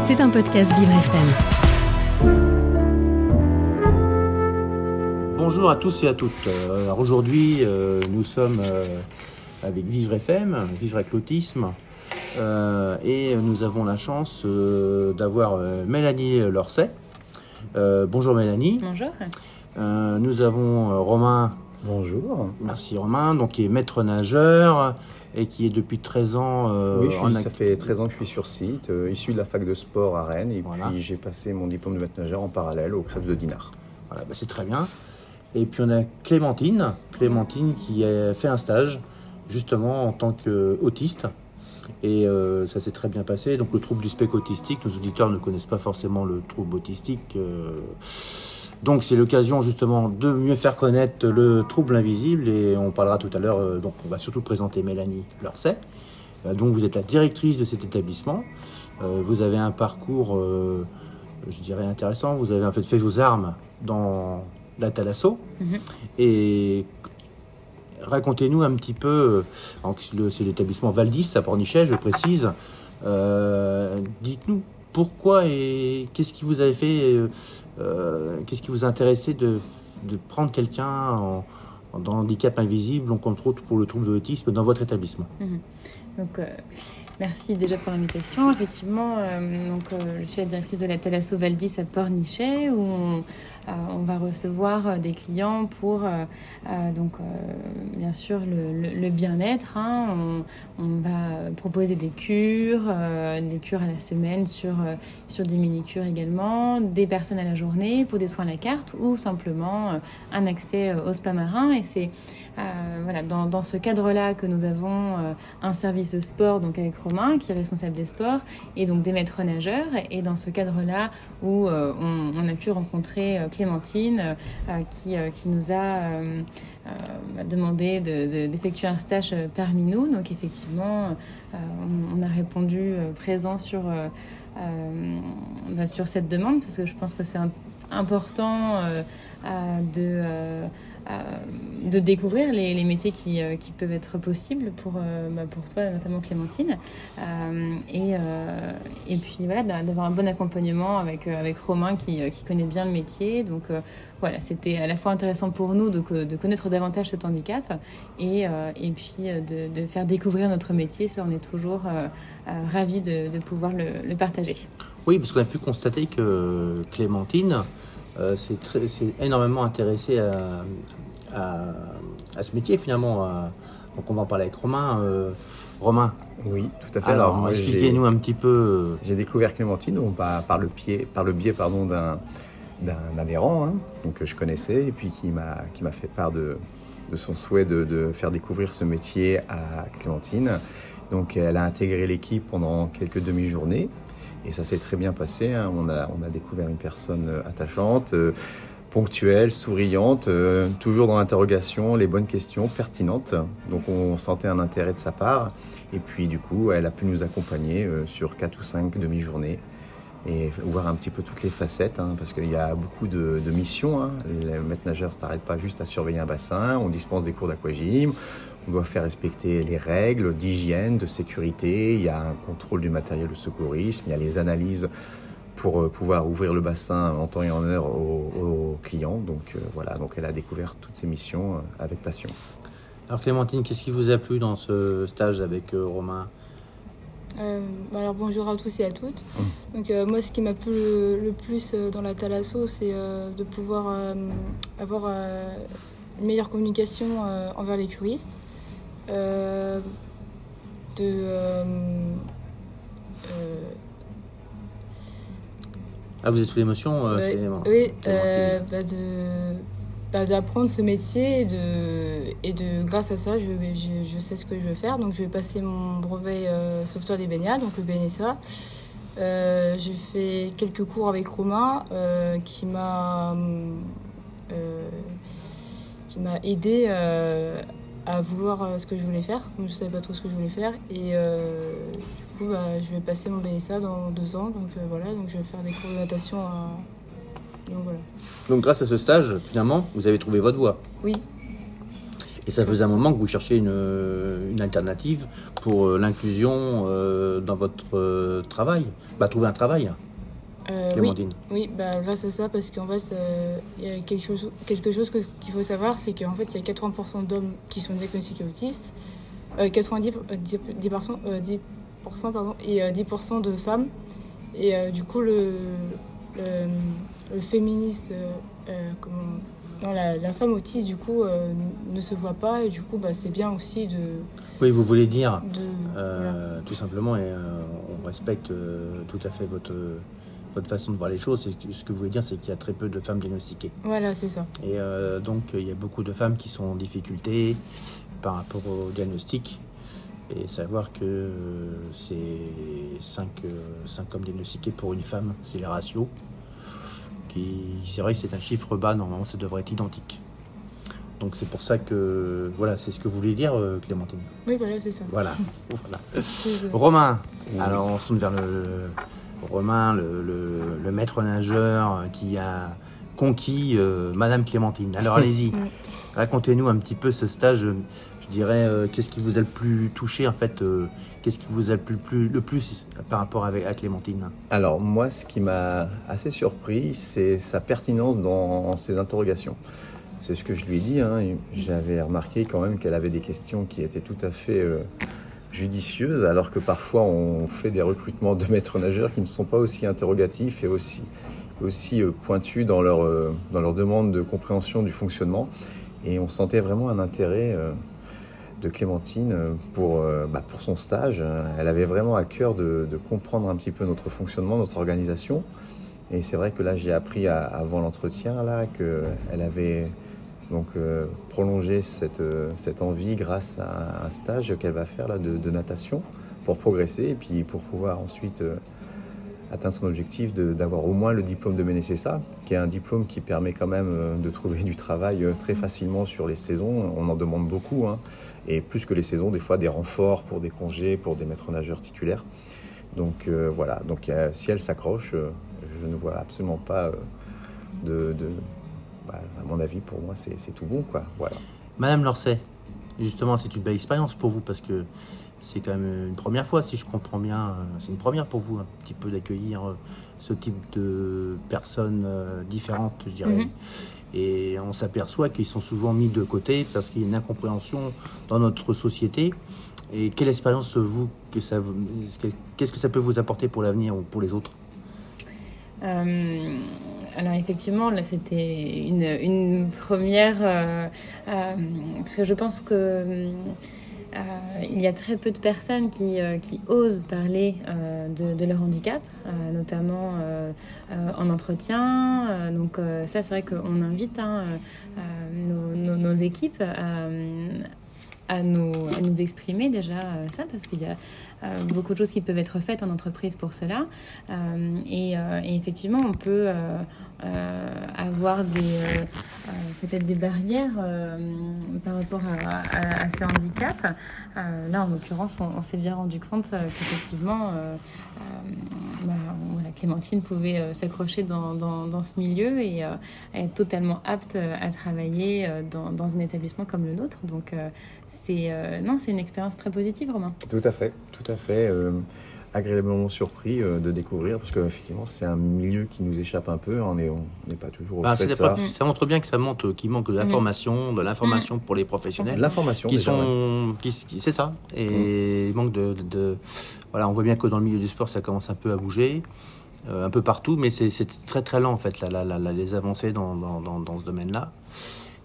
C'est un podcast Vivre FM. Bonjour à tous et à toutes. Euh, alors Aujourd'hui, euh, nous sommes euh, avec Vivre FM, Vivre avec l'autisme, euh, et nous avons la chance euh, d'avoir euh, Mélanie Lorset. Euh, bonjour Mélanie. Bonjour. Euh, nous avons euh, Romain, Bonjour. merci Romain, donc qui est maître nageur et qui est depuis 13 ans euh, oui, je suis- en ça fait 13 ans que je suis sur site, euh, issu de la fac de sport à Rennes, et Voilà. puis j'ai passé mon diplôme de maître nageur en parallèle au Crêpes de Dinard. Voilà, bah, c'est très bien. Et puis on a Clémentine, Clémentine qui a fait un stage justement en tant qu'autiste. Et euh, ça s'est très bien passé. Donc le trouble du spectre autistique, nos auditeurs ne connaissent pas forcément le trouble autistique. Donc c'est l'occasion justement de mieux faire connaître le trouble invisible et on parlera tout à l'heure, euh, donc on va surtout présenter Mélanie Lorset. Euh, donc vous êtes la directrice de cet établissement. Euh, vous avez un parcours, je dirais intéressant. Vous avez en fait fait vos armes dans la Thalasso. Mhm. Et racontez-nous un petit peu, c'est l'établissement Valdis à Pornichet, je précise. Euh, Dites-nous pourquoi et qu'est-ce qui vous avait fait, euh, euh, qu'est-ce qui vous a intéressé de, prendre quelqu'un en, handicap invisible, donc entre autres pour le trouble de l'autisme, dans votre établissement? Donc, euh, merci déjà pour l'invitation. Effectivement, euh, donc, euh, je suis la directrice de la Thalasso Valdis à Pornichet, où on, euh, va recevoir des clients pour, donc, bien sûr, le, bien-être. hein. On, va proposer des cures, des cures à la semaine sur, sur des mini-cures également, des personnes à la journée pour des soins à la carte ou simplement un accès au spa marin. Et c'est voilà, dans, ce cadre-là que nous avons un service sport donc avec Qui est responsable des sports et donc des maîtres nageurs. Et dans ce cadre-là où euh, on, a pu rencontrer euh, Clémentine euh, qui, qui nous a demandé de- de- d'effectuer un stage parmi nous. Donc effectivement on, a répondu présent sur, bah, sur cette demande parce que je pense que c'est important de de découvrir les, métiers qui, euh, qui peuvent être possibles pour, euh, bah, pour toi, notamment Clémentine. Euh, et, et puis voilà, d'a- d'avoir un bon accompagnement avec, avec Romain qui, qui connaît bien le métier. Donc voilà, c'était à la fois intéressant pour nous de, de connaître davantage cet handicap et, et puis de, faire découvrir notre métier. Ça, on est toujours ravis de, pouvoir le, partager. Oui, parce qu'on a pu constater que Clémentine s'est énormément intéressée à, à- à ce métier finalement. à- donc on va en parler avec Romain. Euh, Romain, Oui, tout à fait. alors, expliquez-nous un petit peu. euh, J'ai découvert Clémentine par, par le, pied, par le biais pardon, d'un d'un adhérent hein, donc, que je connaissais et puis qui m'a qui m'a fait part de, de son souhait de, de faire découvrir ce métier à Clémentine. Donc elle a intégré l'équipe pendant quelques demi-journées et ça s'est très bien passé. hein. On, a, on a découvert une personne euh, attachante, euh, ponctuelle, souriante, euh, toujours dans l'interrogation, les bonnes questions, pertinentes. Donc on sentait un intérêt de sa part. Et puis du coup, elle a pu nous accompagner euh, sur quatre ou cinq demi-journées et voir un petit peu toutes les facettes, hein, parce qu'il y a beaucoup de, de missions. Hein. Le maître nageur ne s'arrête pas juste à surveiller un bassin, on dispense des cours d'aquagym, on doit faire respecter les règles d'hygiène, de sécurité, il y a un contrôle du matériel de secourisme, il y a les analyses pour euh, pouvoir ouvrir le bassin en temps et en heure aux, aux clients. Donc euh, voilà, donc elle a découvert toutes ces missions euh, avec passion. Alors Clémentine, qu'est-ce qui vous a plu dans ce stage avec euh, Romain? Euh, bah alors bonjour à tous et à toutes. Donc euh, moi ce qui m'a plu le, le plus euh, dans la Thalasso c'est euh, de pouvoir euh, avoir euh, une meilleure communication euh, envers les curistes. Euh, de euh, euh, Ah, vous êtes sous l'émotion euh, Ouais, oui, euh, bah, de bah, d'apprendre ce métier et de, et de grâce à ça je, je, je sais ce que je veux faire. Donc je vais passer mon brevet euh, sauveteur des baignades donc le BNSA Euh, j'ai fait quelques cours avec Romain euh, qui m'a qui m'a aidé à vouloir ce que je voulais faire. Comme je savais pas trop ce que je voulais faire. Et coup bah, je vais passer mon BNSA dans deux ans donc euh, voilà donc je vais faire des cours de natation donc voilà Donc grâce à ce stage, finalement, vous avez trouvé votre voie. oui Et ça faisait un moment que vous cherchiez une, une alternative pour euh, l'inclusion euh, dans votre euh, travail. Bah, trouver un travail, Euh, oui, Clémentine. oui bah, grâce à ça, parce qu'en fait, euh, il y a quelque chose, quelque chose qu'il faut savoir, c'est qu'en fait, il y a 80% d'hommes qui sont diagnostiqués autistes, euh, 90%, euh, 10%, euh, 10%, pardon, et euh, 10% de femmes. Et euh, du coup, le, le, le féministe, euh, euh, comment, non, la, la femme autiste, du coup, euh, ne se voit pas, et du coup, bah, c'est bien aussi de... Oui, vous voulez dire, de euh, voilà. tout simplement, et euh, on respecte euh, tout à fait votre, votre façon de voir les choses, c'est ce que vous voulez dire, c'est qu'il y a très peu de femmes diagnostiquées. Voilà, c'est ça. Et euh, donc, il y a beaucoup de femmes qui sont en difficulté par rapport au diagnostic. Et savoir que euh, c'est 5, hommes diagnostiqués pour une femme, c'est les ratios. Qui, c'est vrai que c'est un chiffre bas, normalement ça devrait être identique. Donc c'est pour ça que, voilà, c'est ce que vous voulez dire, euh, Clémentine? Oui, voilà, c'est ça. Voilà. voilà. Romain, Oui. alors on se tourne vers le, Romain, le, le- le maître nageur qui a conquis euh, Madame Clémentine. Alors allez-y, racontez-nous un petit peu ce stage. Je dirais, euh, qu'est-ce qui vous a le plus touché en fait euh, Qu'est-ce qui vous a le plus, plus- le plus par rapport avec, à Clémentine? Alors moi, ce qui m'a assez surpris, c'est sa pertinence dans ses interrogations. C'est ce que je lui ai dit. hein. J'avais remarqué quand même qu'elle avait des questions qui étaient tout à fait euh, judicieuses, alors que parfois on fait des recrutements de maîtres nageurs qui ne sont pas aussi interrogatifs et aussi, aussi euh, pointus dans leur, euh, dans leur demande de compréhension du fonctionnement. Et on sentait vraiment un intérêt euh, de Clémentine pour, bah, pour son stage. Elle avait vraiment à cœur de, comprendre un petit peu notre fonctionnement, notre organisation. Et c'est vrai que là, j'ai appris avant l'entretien qu'elle avait donc prolongé cette, cette envie grâce à un stage qu'elle va faire là de, natation pour progresser et puis pour pouvoir ensuite atteindre son objectif d'avoir au moins le diplôme de MENECESA, qui est un diplôme qui permet quand même euh, de trouver du travail euh, très facilement sur les saisons. On en demande beaucoup, hein. et plus que les saisons, des fois des renforts pour des congés, pour des maîtres nageurs titulaires. Donc euh, voilà, donc si elle s'accroche, je ne vois absolument pas de, de- bah, à mon avis, pour moi, c'est tout bon, quoi. Voilà. Madame Lorset, justement, c'est une belle expérience pour vous parce que c'est quand même une première fois, si je comprends bien. euh, C'est une première pour vous, un petit peu d'accueillir euh, ce type de personnes euh, différentes, je dirais. Mhm. Et on s'aperçoit qu'ils sont souvent mis de côté parce qu'il y a une incompréhension dans notre société. Et quelle expérience, vous, que ça, vous- qu'est-ce que ça peut vous apporter pour l'avenir ou pour les autres? Euh, alors effectivement, là c'était une, première, euh, euh, parce que je pense que euh, il y a très peu de personnes qui, osent parler de, leur handicap, notamment en entretien. Donc ça, c'est vrai qu'on invite hein, nos, nos- nos équipes à, à nous, à nous exprimer déjà euh, ça, parce qu'il y a euh, beaucoup de choses qui peuvent être faites en entreprise pour cela. Euh, et, effectivement, on peut avoir des peut-être des barrières par rapport à, à- ces handicaps. Là, en l'occurrence, on, on s'est bien rendu compte qu'effectivement, euh, euh, bah, voilà, Clémentine pouvait euh, s'accrocher dans, dans, dans ce milieu et euh, être totalement apte euh, à travailler euh, dans, dans un établissement comme le nôtre. Donc, euh, c'est euh, non, c'est une expérience très positive, Romain. Tout à fait, tout à fait. euh, agréablement surpris euh, de découvrir, parce qu'effectivement, c'est un milieu qui nous échappe un peu. On n'est on n'est pas toujours au Bah, fait de la ça. ça montre bien que ça montre qu'il manque de l'information, de l'information pour les professionnels. L'information, qui déjà, ouais. sont qui, qui- c'est ça et il manque de, de- de- voilà on voit bien que dans le milieu du sport ça commence un peu à bouger euh, un peu partout mais c'est très très lent en fait là, là, là, les avancées dans, dans, dans, dans ce domaine là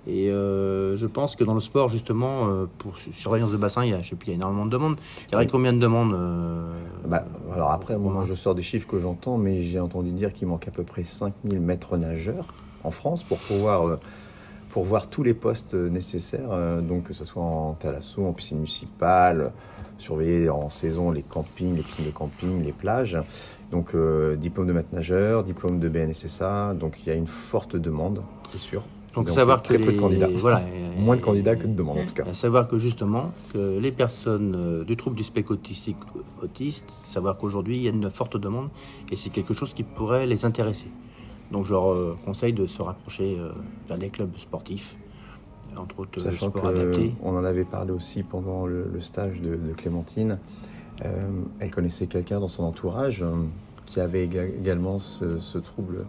et euh, je pense que dans le sport justement euh, pour su- surveillance de bassin il y a je sais plus il y a énormément de demandes. Il y aurait combien de demandes euh, Bah, alors après, moi, je sors des chiffres que j'entends, mais j'ai entendu dire qu'il manque à peu près 5000 maîtres nageurs en France pour pouvoir pour voir tous les postes euh, nécessaires, euh, donc que ce soit en thalasso, en piscine municipale, surveiller en saison les campings, les piscines de camping, les plages. Donc euh, diplôme de maître nageur, diplôme de BNSSA, donc il y a une forte demande, c'est sûr. donc, Donc, savoir très que peu de les- candidats. voilà et- Moins de candidats que de demandes en tout cas. À savoir que justement, que les personnes du trouble du spectre autistique autiste, savoir qu'aujourd'hui il y a une forte demande et c'est quelque chose qui pourrait les intéresser. Donc je leur euh, conseille de se rapprocher euh, vers des clubs sportifs entre autres Sachant sports adaptés. On en avait parlé aussi pendant le, le stage de, de Clémentine. Euh, elle connaissait quelqu'un dans son entourage euh, qui avait éga- également ce, ce trouble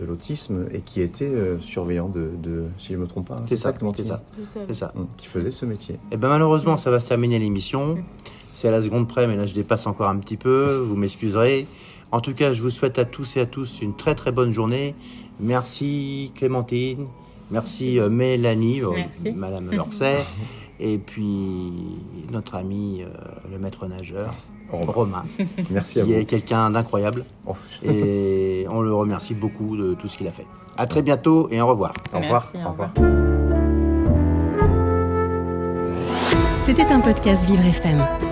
de l'autisme et qui était euh, surveillant de, de- si je ne me trompe pas, hein, C'est ça, Clémentine c'est ça. C'est ça. Hum, Qui faisait ce métier. Et ben malheureusement, ça va se terminer l'émission. C'est à la seconde près, mais là je dépasse encore un petit peu. Vous m'excuserez. En tout cas, je vous souhaite à tous et à tous une très très bonne journée. Merci Clémentine. Merci euh, Mélanie, euh, Merci. Madame Lorset. Et puis notre ami, euh, le maître nageur, Romain. Romain, Merci à vous. est quelqu'un d'incroyable. Oh, Et on le remercie beaucoup de tout ce qu'il a fait. À très bientôt et au revoir. Au revoir. Merci, au au revoir. C'était un podcast Vivre FM.